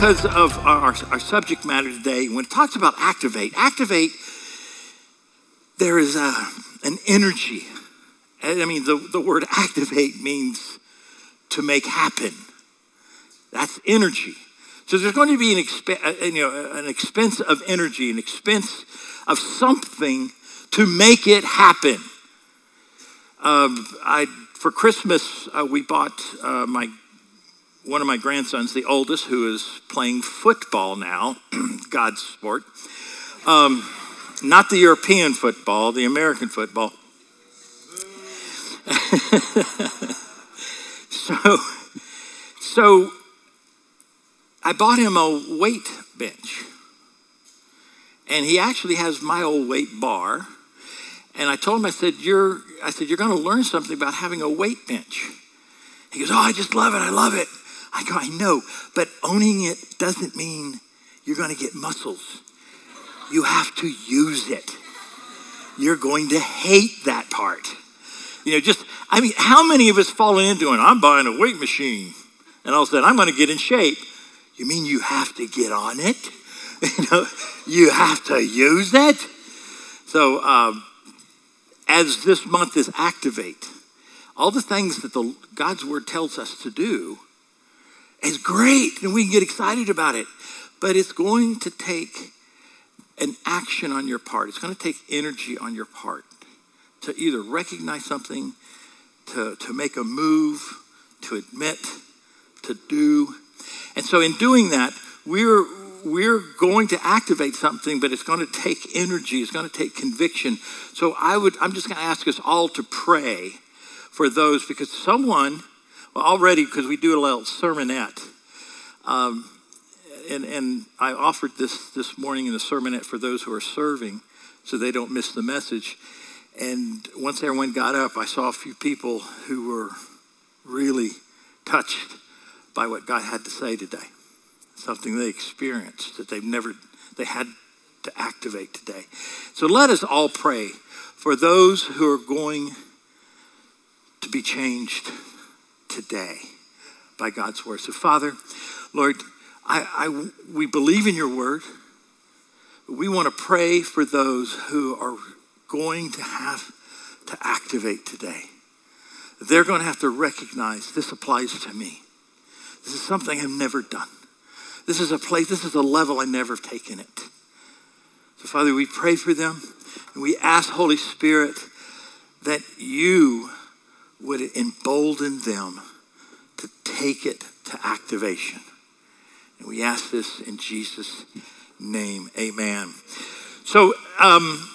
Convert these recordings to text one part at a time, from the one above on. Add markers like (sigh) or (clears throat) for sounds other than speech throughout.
because of our, our subject matter today, when it talks about activate, activate, there is a, an energy. I mean, the, the word activate means to make happen. That's energy. So there's going to be an, exp- uh, you know, an expense of energy, an expense of something to make it happen. Um, I, for Christmas, uh, we bought uh, my one of my grandsons, the oldest, who is playing football now, (clears throat) God's sport. Um, not the European football, the American football. (laughs) so, so I bought him a weight bench. And he actually has my old weight bar. And I told him, I said, you're, I said, you're going to learn something about having a weight bench. He goes, oh, I just love it. I love it. I go, I know, but owning it doesn't mean you're going to get muscles. You have to use it. You're going to hate that part. You know, just, I mean, how many of us fall into it? I'm buying a weight machine. And all of a sudden, I'm going to get in shape. You mean you have to get on it? (laughs) You know, you have to use it. So, um, as this month is activate, all the things that the God's word tells us to do is great, and we can get excited about it. But it's going to take an action on your part. It's going to take energy on your part to either recognize something, to, to make a move, to admit, to do. And so in doing that, we're we're going to activate something, but it's going to take energy, it's going to take conviction. So I would I'm just going to ask us all to pray for those because someone well already because we do a little sermonette. Um, and, and I offered this this morning in the sermonette for those who are serving so they don't miss the message. And once everyone got up, I saw a few people who were really touched by what God had to say today. Something they experienced that they've never, they had to activate today. So let us all pray for those who are going to be changed today by God's word. So, Father, Lord, I, I, we believe in your word. We want to pray for those who are going to have to activate today. They're going to have to recognize this applies to me. This is something I've never done. This is a place, this is a level I never have taken it. So, Father, we pray for them and we ask, Holy Spirit, that you would it embolden them to take it to activation. And we ask this in Jesus' name. Amen. So, um,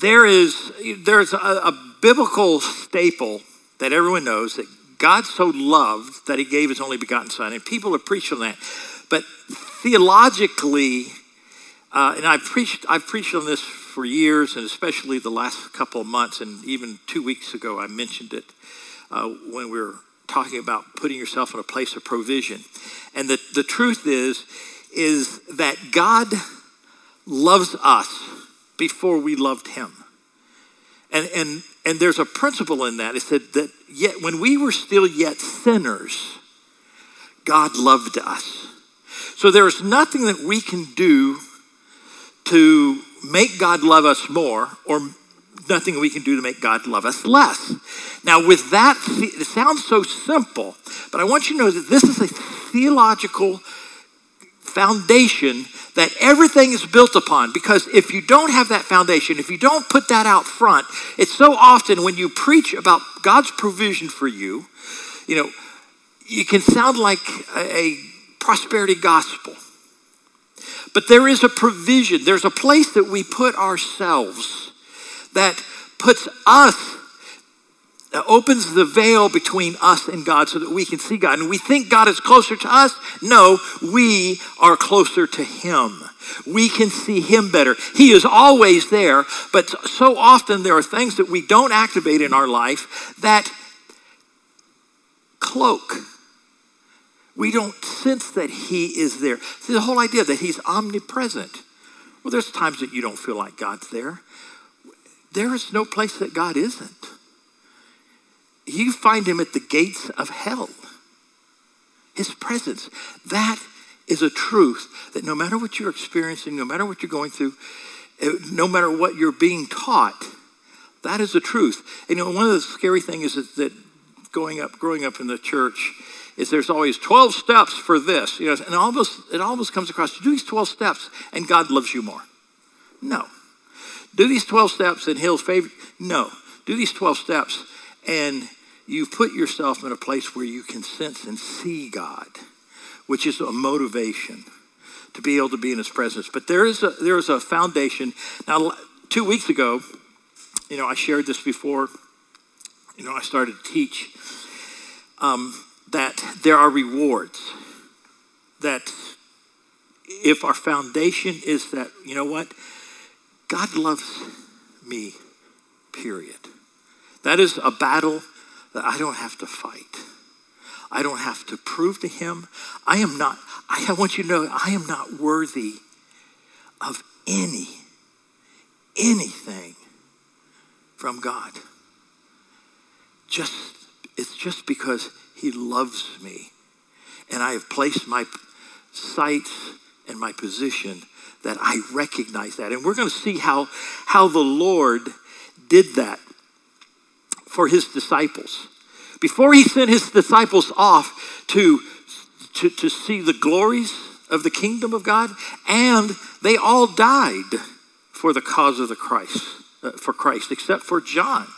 there is there's a, a biblical staple that everyone knows that God so loved that he gave his only begotten son. And people have preached on that. But theologically, uh, and I've preached, I've preached on this for years, and especially the last couple of months, and even two weeks ago, I mentioned it uh, when we were talking about putting yourself in a place of provision. And the, the truth is, is that God loves us before we loved him. And, and, and there's a principle in that. It said that yet when we were still yet sinners, God loved us. So there's nothing that we can do to make God love us more or nothing we can do to make God love us less. Now, with that, it sounds so simple, but I want you to know that this is a theological foundation that everything is built upon. Because if you don't have that foundation, if you don't put that out front, it's so often when you preach about God's provision for you, you know, you can sound like a, prosperity gospel. But there is a provision, there's a place that we put ourselves that puts us opens the veil between us and God so that we can see God. And we think God is closer to us. No, we are closer to Him. We can see Him better. He is always there, but so often there are things that we don't activate in our life that cloak. We don't sense that He is there. See, the whole idea that He's omnipresent. Well, there's times that you don't feel like God's there. There is no place that God isn't you find him at the gates of hell. His presence. That is a truth that no matter what you're experiencing, no matter what you're going through, eh, no matter what you're being taught, that is the truth. And you know, one of the scary things is that going up, growing up in the church, is there's always 12 steps for this. You know, and almost it almost comes across, do these 12 steps and God loves you more. No. Do these 12 steps and he'll favor No. Do these 12 steps and you put yourself in a place where you can sense and see God, which is a motivation to be able to be in his presence. But there is a there is a foundation. Now two weeks ago, you know, I shared this before, you know, I started to teach. Um, that there are rewards. That if our foundation is that, you know what? God loves me, period. That is a battle that I don't have to fight. I don't have to prove to him. I am not, I want you to know, I am not worthy of any, anything from God. Just, it's just because he loves me. And I have placed my sights and my position that I recognize that. And we're going to see how, how the Lord did that for his disciples. Before he sent his disciples off to, to, to see the glories of the kingdom of God, and they all died for the cause of the Christ, uh, for Christ, except for John.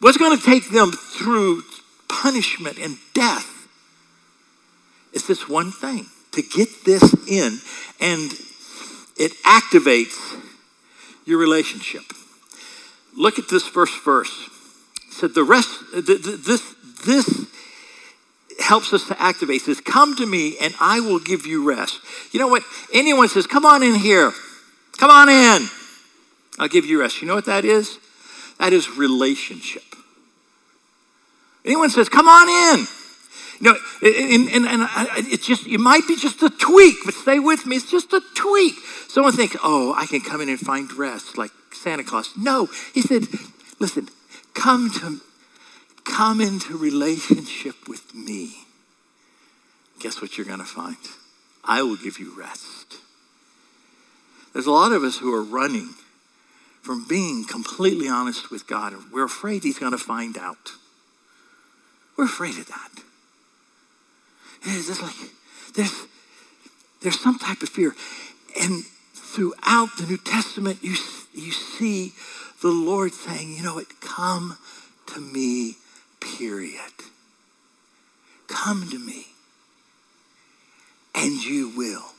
What's going to take them through punishment and death. It's this one thing to get this in, and it activates your relationship. Look at this first verse. It said the rest, this, this helps us to activate. It says, Come to me and I will give you rest. You know what? Anyone says, Come on in here. Come on in. I'll give you rest. You know what that is? That is relationship. Anyone says, come on in. You know, and, and, and it's just, it might be just a tweak, but stay with me. It's just a tweak. Someone thinks, oh, I can come in and find rest like Santa Claus. No, he said, listen, come to, come into relationship with me. Guess what you're going to find? I will give you rest. There's a lot of us who are running from being completely honest with God, we're afraid He's going to find out. We're afraid of that. It's just like there's there's some type of fear. And throughout the New Testament, you, you see the Lord saying, you know what, come to me, period. Come to me. And you will.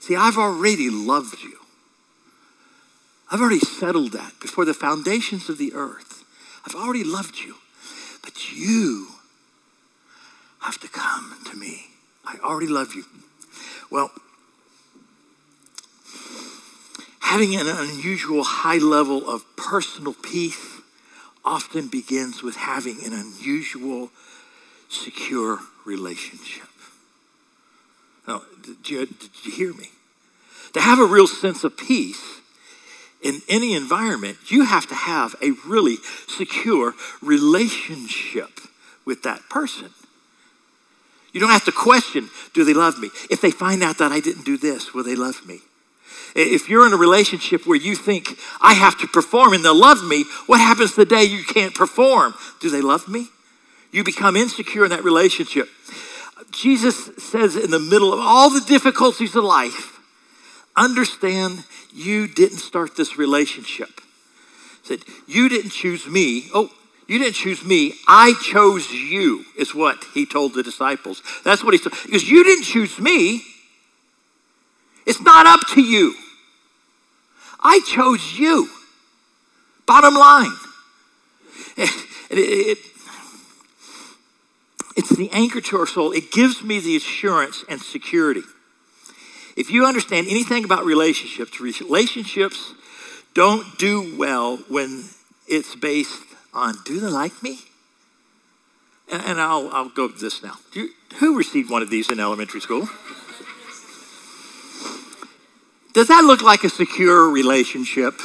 See, I've already loved you. I've already settled that before the foundations of the earth. I've already loved you. But you have to come to me. I already love you. Well, having an unusual high level of personal peace often begins with having an unusual, secure relationship. Now, did you, did you hear me? To have a real sense of peace, in any environment, you have to have a really secure relationship with that person. You don't have to question, do they love me? If they find out that I didn't do this, will they love me? If you're in a relationship where you think, I have to perform and they'll love me, what happens the day you can't perform? Do they love me? You become insecure in that relationship. Jesus says, in the middle of all the difficulties of life, understand you didn't start this relationship. Said, you didn't choose me. Oh, you didn't choose me. I chose you, is what he told the disciples. That's what he said. Because you didn't choose me. It's not up to you. I chose you. Bottom line. It, it, it, it's the anchor to our soul. It gives me the assurance and security if you understand anything about relationships, relationships don't do well when it's based on do they like me? And, and I'll, I'll go to this now. You, who received one of these in elementary school? Does that look like a secure relationship?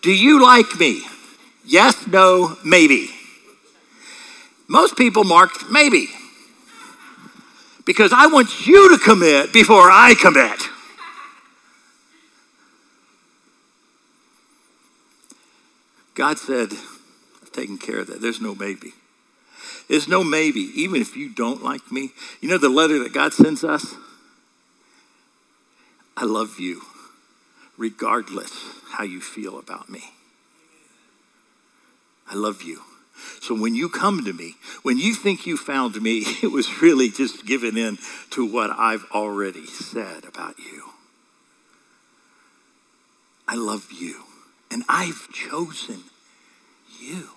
Do you like me? Yes, no, maybe. Most people marked maybe. Because I want you to commit before I commit. God said, I've taken care of that. There's no maybe. There's no maybe, even if you don't like me. You know the letter that God sends us? I love you, regardless how you feel about me. I love you. So when you come to me, when you think you found me, (laughs) it was really just giving in to what I've already said about you. I love you, and I've chosen you.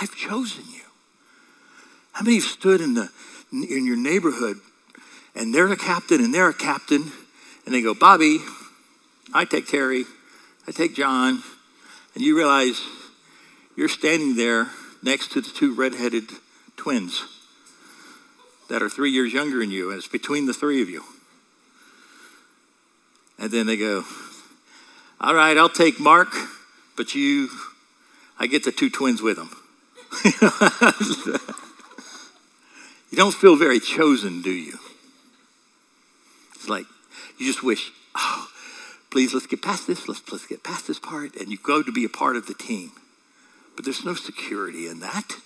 I've chosen you. How many have stood in the in your neighborhood and they're a captain and they're a captain and they go, Bobby, I take Terry, I take John, and you realize you're standing there next to the two redheaded twins that are three years younger than you, and it's between the three of you. And then they go, All right, I'll take Mark, but you, I get the two twins with them. (laughs) you don't feel very chosen, do you? It's like you just wish, oh, please let's get past this, let's, let's get past this part, and you go to be a part of the team. But there's no security in that.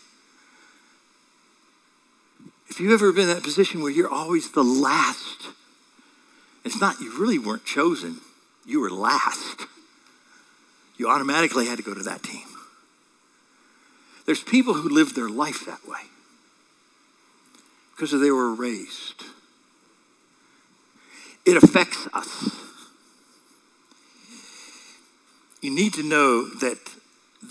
If you've ever been in that position where you're always the last, it's not, you really weren't chosen, you were last. You automatically had to go to that team. There's people who live their life that way because they were raised. It affects us. You need to know that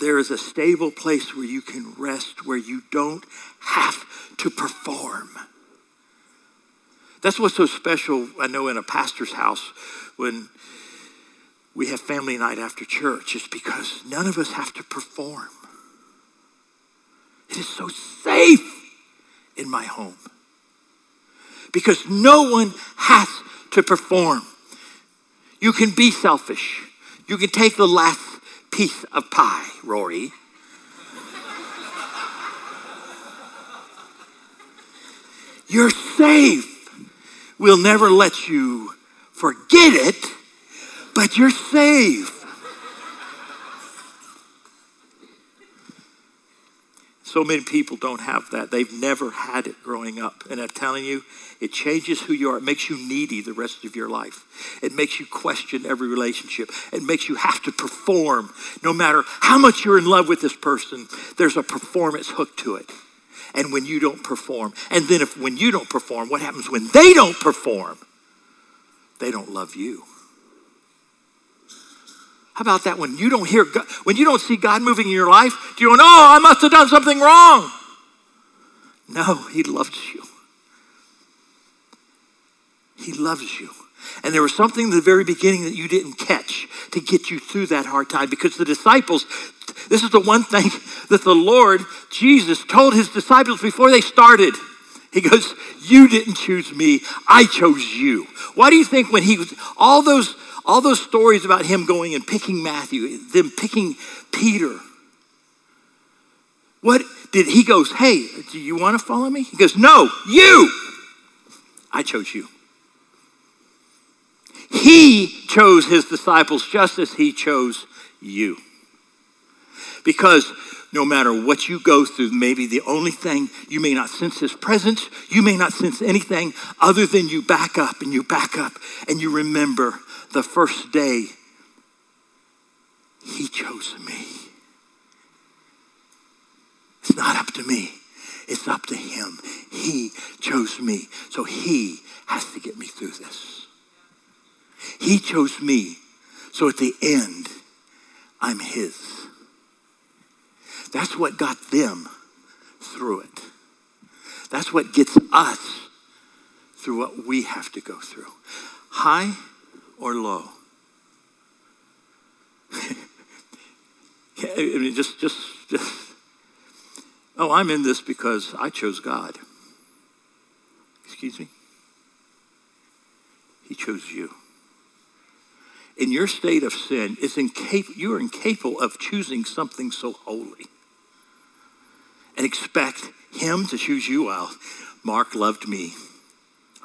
there is a stable place where you can rest, where you don't have to perform. That's what's so special, I know, in a pastor's house when we have family night after church, is because none of us have to perform. It is so safe in my home because no one has to perform. You can be selfish. You can take the last piece of pie, Rory. You're safe. We'll never let you forget it, but you're safe. So many people don't have that. They've never had it growing up. And I'm telling you, it changes who you are. It makes you needy the rest of your life. It makes you question every relationship. It makes you have to perform. No matter how much you're in love with this person, there's a performance hook to it. And when you don't perform, and then if when you don't perform, what happens when they don't perform? They don't love you. How about that when you don't hear God, when you don't see God moving in your life? Do you go, no, I must have done something wrong? No, He loves you. He loves you. And there was something in the very beginning that you didn't catch to get you through that hard time because the disciples, this is the one thing (laughs) that the Lord Jesus told his disciples before they started. He goes, You didn't choose me, I chose you. Why do you think when he was, all those all those stories about him going and picking Matthew, them picking Peter. What did he goes, hey, do you want to follow me? He goes, no, you. I chose you. He chose his disciples just as he chose you. Because no matter what you go through, maybe the only thing you may not sense his presence, you may not sense anything other than you back up and you back up and you remember the first day, He chose me. It's not up to me, it's up to Him. He chose me, so He has to get me through this. He chose me, so at the end, I'm His. That's what got them through it. That's what gets us through what we have to go through. High or low? (laughs) I mean, just, just, just, oh, I'm in this because I chose God. Excuse me? He chose you. In your state of sin, it's incap- you are incapable of choosing something so holy and expect Him to choose you. Well, Mark loved me.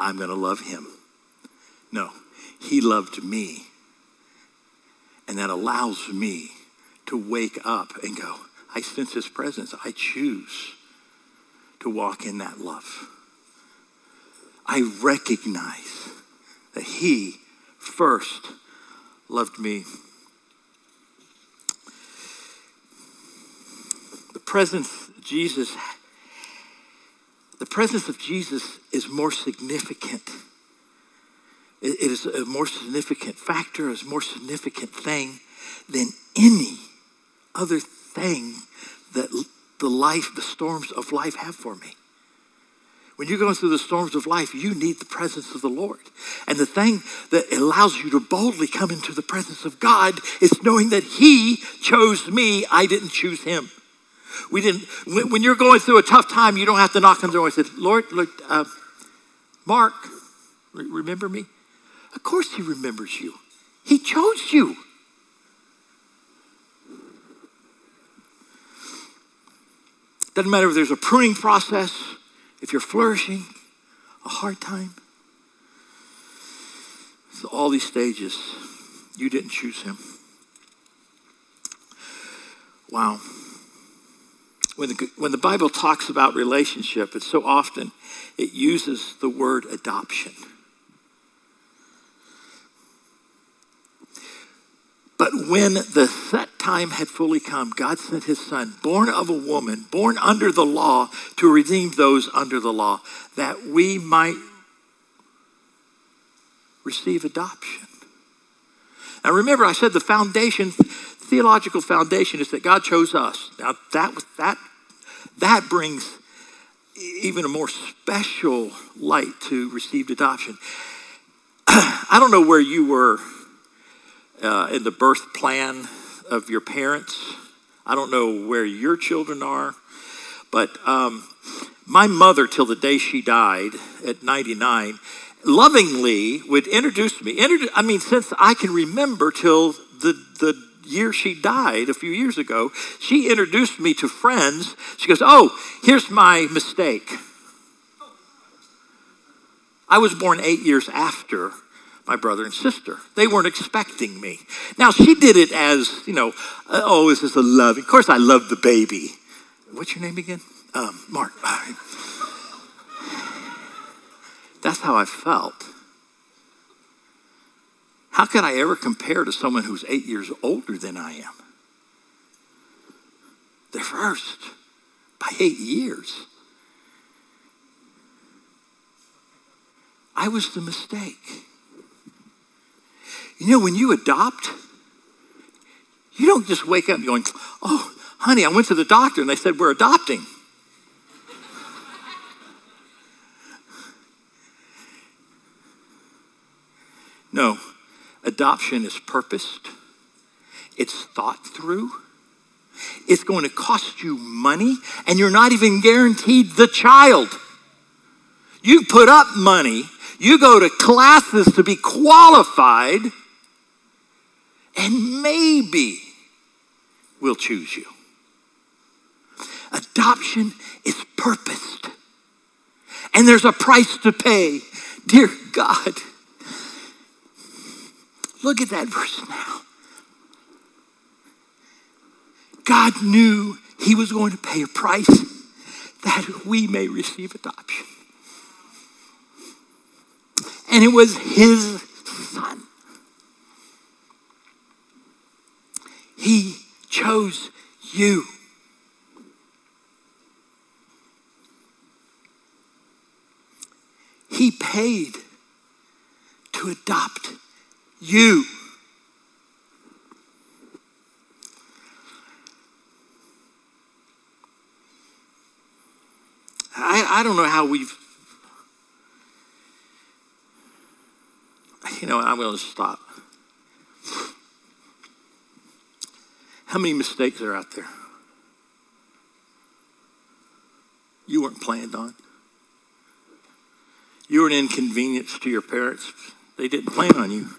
I'm going to love him. No, he loved me. And that allows me to wake up and go, I sense his presence. I choose to walk in that love. I recognize that he first loved me. The presence Jesus, the presence of Jesus is more significant. It is a more significant factor, a more significant thing than any other thing that the life, the storms of life have for me. When you're going through the storms of life, you need the presence of the Lord. And the thing that allows you to boldly come into the presence of God is knowing that He chose me, I didn't choose Him. We didn't, when you're going through a tough time, you don't have to knock on the door and say, Lord, look, uh, Mark, remember me? Of course He remembers you. He chose you. Doesn't matter if there's a pruning process, if you're flourishing, a hard time. So all these stages, you didn't choose him. Wow. When the, when the Bible talks about relationship, it's so often it uses the word adoption. When the set time had fully come, God sent his son, born of a woman, born under the law, to redeem those under the law, that we might receive adoption. Now remember, I said the foundation, theological foundation, is that God chose us. Now that that that brings even a more special light to received adoption. (clears throat) I don't know where you were uh, in the birth plan of your parents. I don't know where your children are, but um, my mother, till the day she died at 99, lovingly would introduce me. Introduce, I mean, since I can remember till the, the year she died a few years ago, she introduced me to friends. She goes, Oh, here's my mistake. I was born eight years after my brother and sister. They weren't expecting me. Now, she did it as, you know, uh, oh, this is a love. Of course, I love the baby. What's your name again? Um, Mark. That's how I felt. How could I ever compare to someone who's eight years older than I am? They're first by eight years. I was the mistake. You know, when you adopt, you don't just wake up going, oh, honey, I went to the doctor and they said we're adopting. No, adoption is purposed, it's thought through. It's going to cost you money, and you're not even guaranteed the child. You put up money, you go to classes to be qualified, and maybe we'll choose you. Adoption is purposed, and there's a price to pay. Dear God, look at that verse now. God knew He was going to pay a price that we may receive adoption. And it was His Son. He chose you. He paid to adopt you. I, I don't know how we've, you know, I'm going to stop. How many mistakes are out there? You weren't planned on. You were an inconvenience to your parents. They didn't plan on you.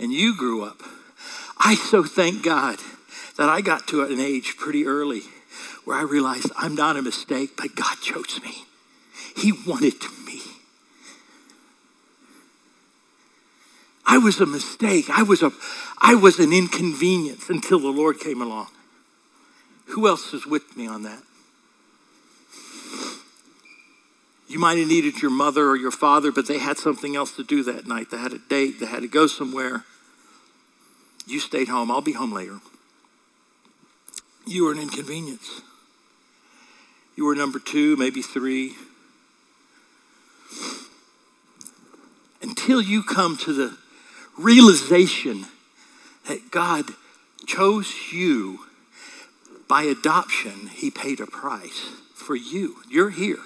And you grew up. I so thank God that I got to an age pretty early where I realized I'm not a mistake, but God chose me. He wanted me. I was a mistake. I was a I was an inconvenience until the Lord came along. Who else is with me on that? You might have needed your mother or your father, but they had something else to do that night. They had a date, they had to go somewhere. You stayed home. I'll be home later. You were an inconvenience. You were number two, maybe three. Until you come to the realization that God chose you by adoption, He paid a price for you. You're here.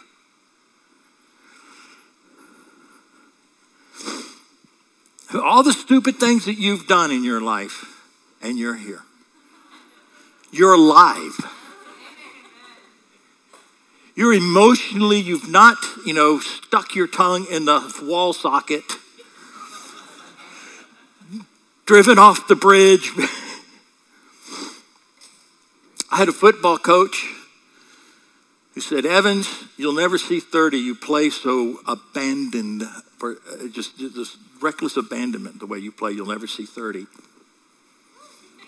All the stupid things that you've done in your life, and you're here. You're alive. You're emotionally, you've not, you know, stuck your tongue in the wall socket, driven off the bridge. (laughs) I had a football coach who said, Evans, you'll never see 30. You play so abandoned, for uh, just this reckless abandonment the way you play. You'll never see 30.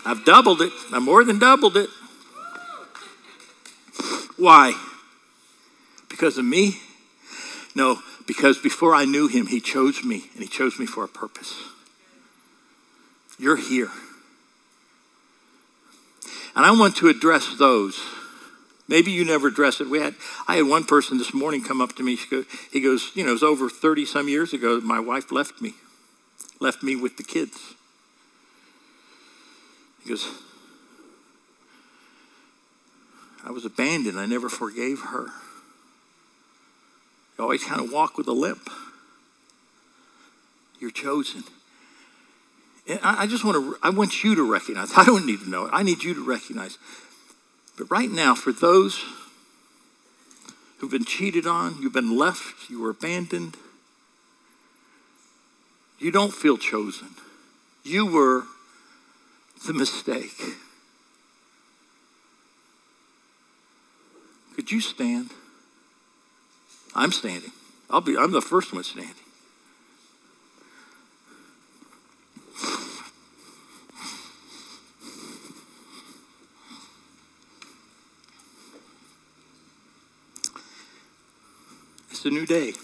I've doubled it. I more than doubled it. Why? Because of me? No, because before I knew him, he chose me, and he chose me for a purpose. You're here. And I want to address those. Maybe you never address it. We had, I had one person this morning come up to me. He goes, you know, it was over 30 some years ago. My wife left me, left me with the kids. He goes, I was abandoned. I never forgave her. You always kind of walk with a limp. You're chosen. I just want to, I want you to recognize. (laughs) I don't need to know it. I need you to recognize. But right now, for those who've been cheated on, you've been left, you were abandoned, you don't feel chosen. You were the mistake. Could you stand? I'm standing. I'll be I'm the first one standing. It's a new day.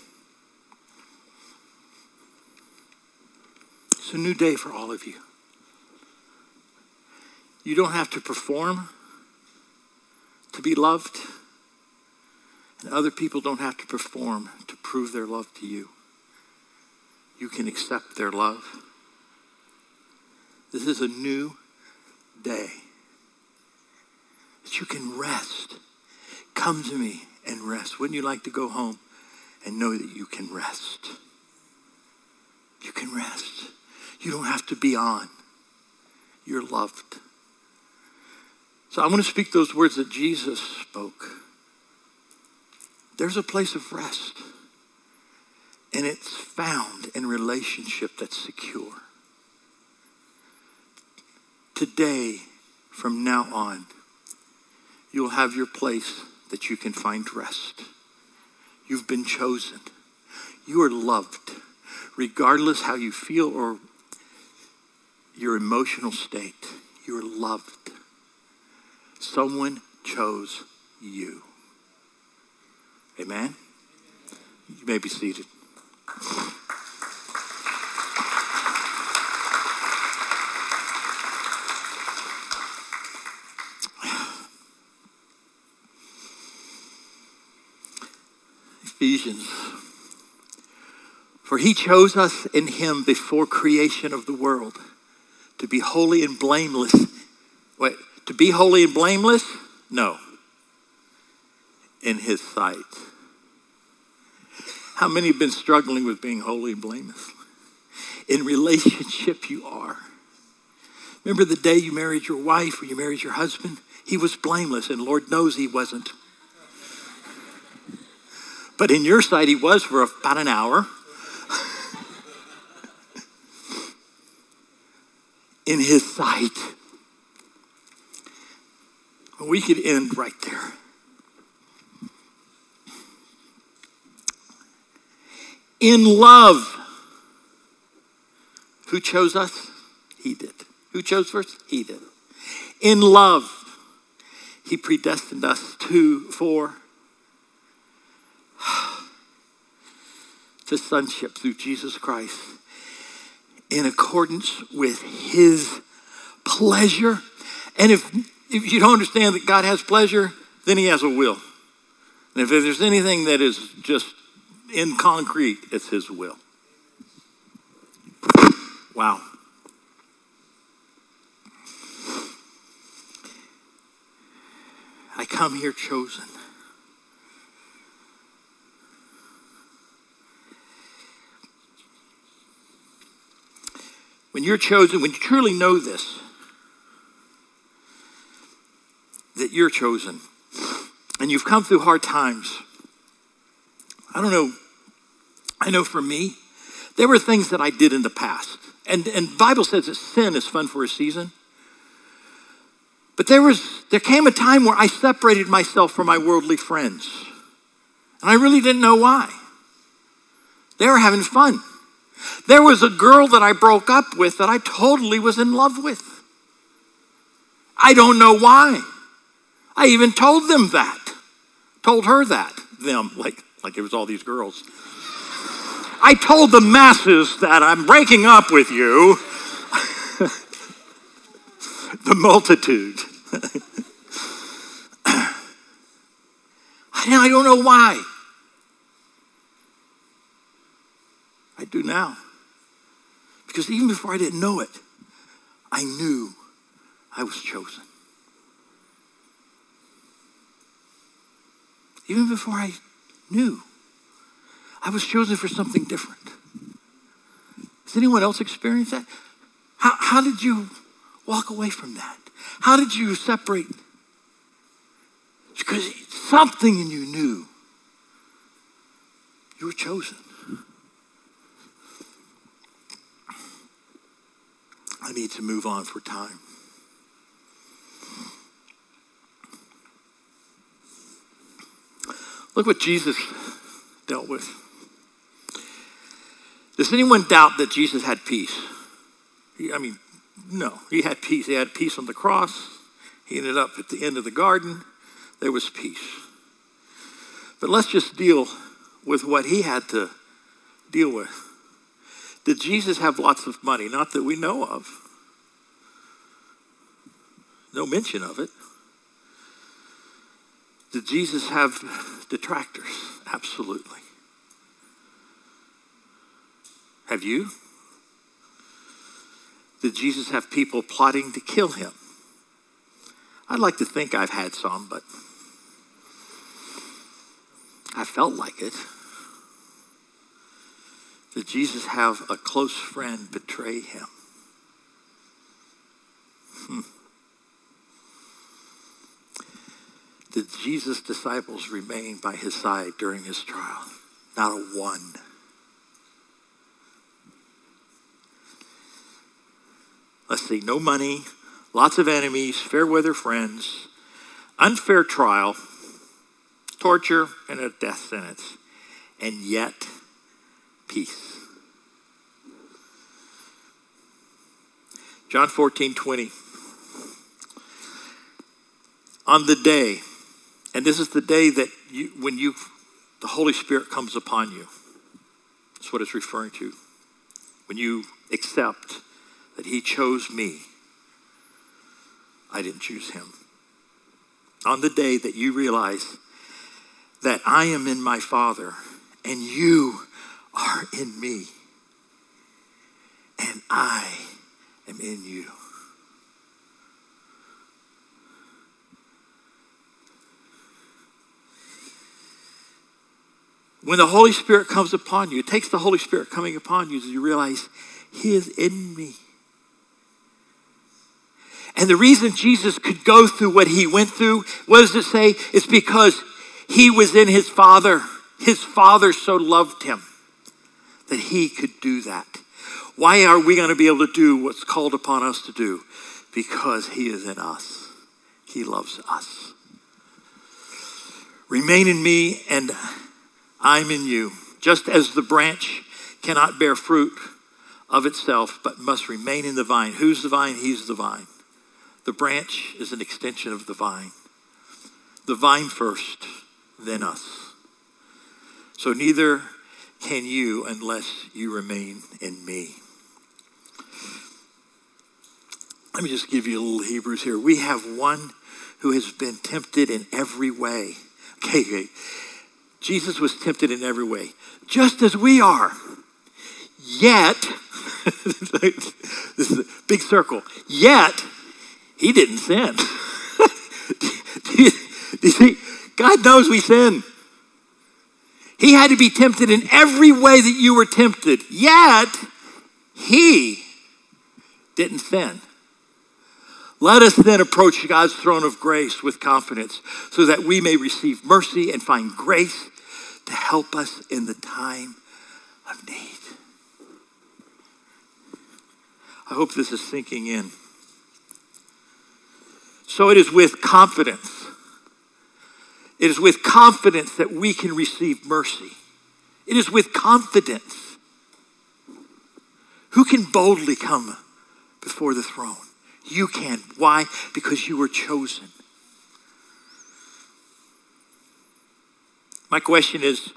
It's a new day for all of you. You don't have to perform to be loved, and other people don't have to perform to prove their love to you. You can accept their love. This is a new day that you can rest. Come to me and rest. Wouldn't you like to go home and know that you can rest? You can rest. You don't have to be on. You're loved. So I want to speak those words that Jesus spoke. There's a place of rest, and it's found in relationship that's secure. Today, from now on, you'll have your place that you can find rest. You've been chosen. You are loved, regardless how you feel or your emotional state. You're loved. Someone chose you. Amen? You may be seated. Ephesians. For he chose us in him before creation of the world to be holy and blameless. Wait, to be holy and blameless? No. In his sight. How many have been struggling with being holy and blameless? In relationship, you are. Remember the day you married your wife or you married your husband? He was blameless, and Lord knows he wasn't. But in your sight, he was for about an hour. (laughs) in his sight. We could end right there. in love. Who chose us? He did. Who chose first? He did. In love, he predestined us to for to sonship through Jesus Christ in accordance with his pleasure. And if, if you don't understand that God has pleasure, then he has a will. And if there's anything that is just in concrete, it's his will. Wow. I come here chosen. When you're chosen, when you truly know this, that you're chosen, and you've come through hard times, I don't know, I know for me, there were things that I did in the past. And, and Bible says that sin is fun for a season. But there was there came a time where I separated myself from my worldly friends. And I really didn't know why. They were having fun. There was a girl that I broke up with that I totally was in love with. I don't know why. I even told them that. Told her that. Them, like, like it was all these girls. I told the masses that I'm breaking up with you. (laughs) the multitude. (laughs) I don't know why. I do now. Because even before I didn't know it, I knew I was chosen. Even before I knew, I was chosen for something different. Has anyone else experienced that? How, how did you walk away from that? How did you separate? Because something in you knew you were chosen. I need to move on for time. Look what Jesus dealt with. Does anyone doubt that Jesus had peace? I mean, no. He had peace. He had peace on the cross. He ended up at the end of the garden. There was peace. But let's just deal with what he had to deal with. Did Jesus have lots of money? Not that we know of. No mention of it. Did Jesus have detractors? Absolutely. Have you? Did Jesus have people plotting to kill him? I'd like to think I've had some, but I felt like it. Did Jesus have a close friend betray him? Hmm. Did Jesus' disciples remain by his side during his trial? Not a one. Let's see, no money, lots of enemies, fair weather friends, unfair trial, torture, and a death sentence. And yet, peace. John 14, 20. On the day, and this is the day that you, when you, the Holy Spirit comes upon you. That's what it's referring to. When you accept that He chose me, I didn't choose Him. On the day that you realize that I am in my Father and you are in me, and I am in you. When the Holy Spirit comes upon you, it takes the Holy Spirit coming upon you to you realize He is in me. And the reason Jesus could go through what he went through, what does it say? It's because he was in his Father. His Father so loved him that he could do that. Why are we going to be able to do what's called upon us to do? Because he is in us. He loves us. Remain in me and I'm in you. Just as the branch cannot bear fruit of itself, but must remain in the vine. Who's the vine? He's the vine. The branch is an extension of the vine. The vine first, then us. So neither can you unless you remain in me. Let me just give you a little Hebrews here. We have one who has been tempted in every way. Okay, okay. Jesus was tempted in every way, just as we are. Yet, (laughs) this is a big circle, yet he didn't sin. (laughs) do, you, do you see? God knows we sin. He had to be tempted in every way that you were tempted, yet he didn't sin. Let us then approach God's throne of grace with confidence so that we may receive mercy and find grace to help us in the time of need. I hope this is sinking in. So it is with confidence. It is with confidence that we can receive mercy. It is with confidence. Who can boldly come before the throne? You can. Why? Because you were chosen. My question is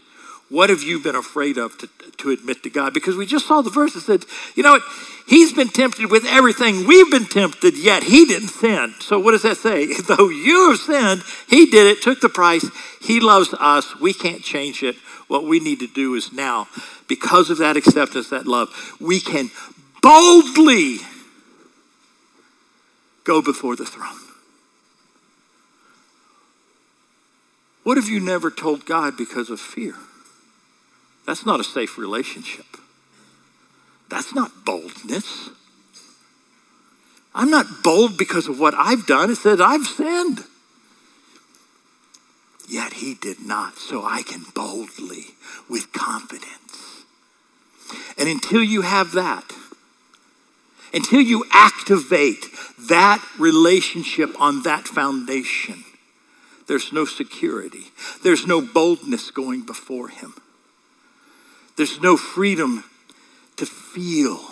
what have you been afraid of to, to admit to God? Because we just saw the verse that said, you know what? He's been tempted with everything we've been tempted, yet he didn't sin. So what does that say? (laughs) Though you have sinned, he did it, took the price. He loves us. We can't change it. What we need to do is now, because of that acceptance, that love, we can boldly go before the throne. What have you never told God because of fear? That's not a safe relationship. That's not boldness. I'm not bold because of what I've done. It says I've sinned. Yet he did not, so I can boldly, with confidence. And until you have that, until you activate that relationship on that foundation, there's no security. There's no boldness going before him. There's no freedom to feel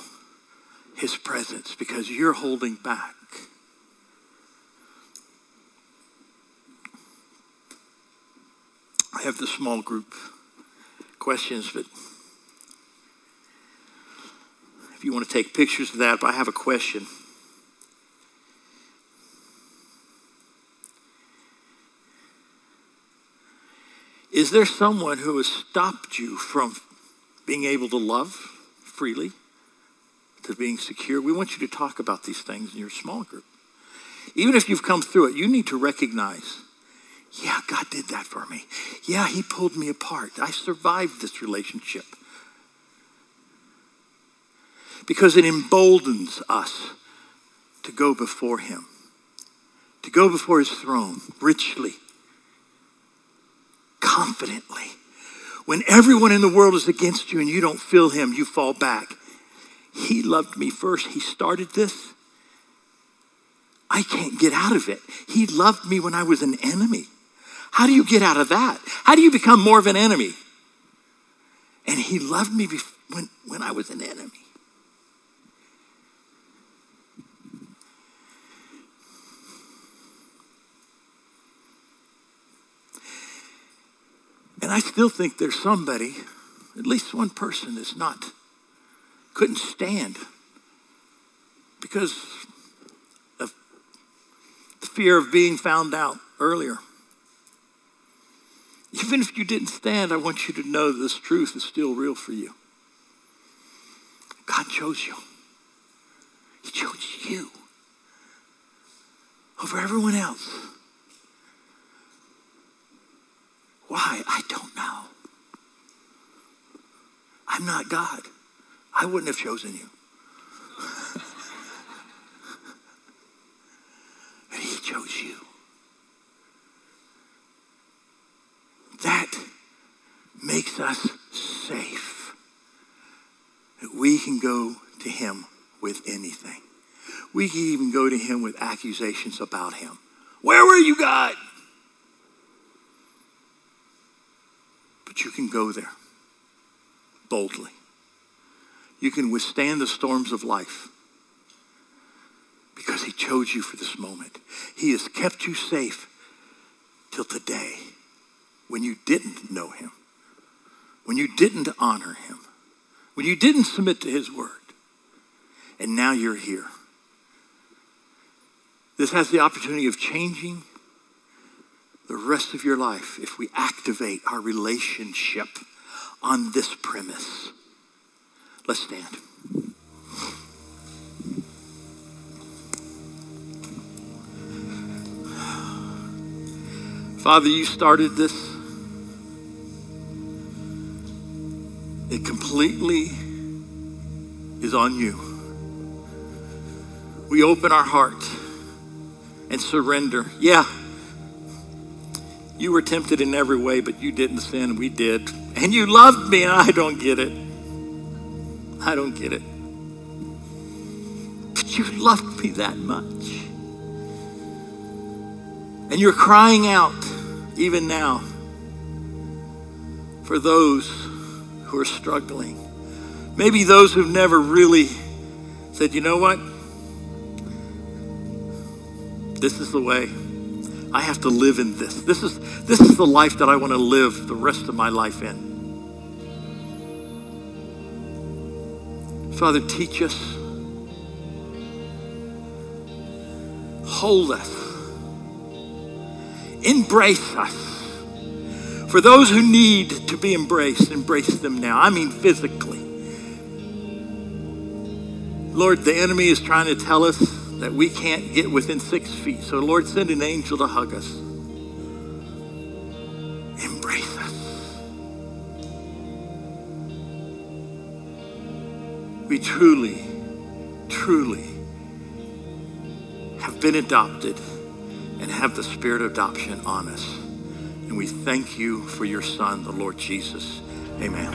his presence because you're holding back. I have the small group questions, but if you want to take pictures of that, but I have a question. Is there someone who has stopped you from being able to love freely, to being secure. We want you to talk about these things in your small group. Even if you've come through it, you need to recognize, yeah, God did that for me. Yeah, He pulled me apart. I survived this relationship. Because it emboldens us to go before Him, to go before His throne richly, confidently when everyone in the world is against you and you don't feel him, you fall back. He loved me first. He started this. I can't get out of it. He loved me when I was an enemy. How do you get out of that? How do you become more of an enemy? And he loved me when, when I was an enemy. And I still think there's somebody, at least one person, that's not, couldn't stand because of the fear of being found out earlier. Even if you didn't stand, I want you to know this truth is still real for you. God chose you. He chose you over everyone else. Why? I don't know. I'm not God. I wouldn't have chosen you. (laughs) but he chose you. That makes us safe. That we can go to him with anything. We can even go to him with accusations about him. Where were you, God? But you can go there boldly. You can withstand the storms of life because he chose you for this moment. He has kept you safe till today when you didn't know him, when you didn't honor him, when you didn't submit to his word. And now you're here. This has the opportunity of changing the rest of your life if we activate our relationship on this premise. Let's stand. Father, you started this. It completely is on you. We open our heart and surrender. Yeah, you were tempted in every way, but you didn't sin. We did. And you loved me, and I don't get it. I don't get it. But you loved me that much. And you're crying out, even now, for those who are struggling. Maybe those who've never really said, you know what? This is the way. I have to live in this. This is, this is the life that I want to live the rest of my life in. Father, teach us. Hold us. Embrace us. For those who need to be embraced, embrace them now. I mean, physically. Lord, the enemy is trying to tell us that we can't get within six feet. So, Lord, send an angel to hug us. Embrace us. We truly, truly have been adopted and have the spirit of adoption on us. And we thank you for your Son, the Lord Jesus. Amen.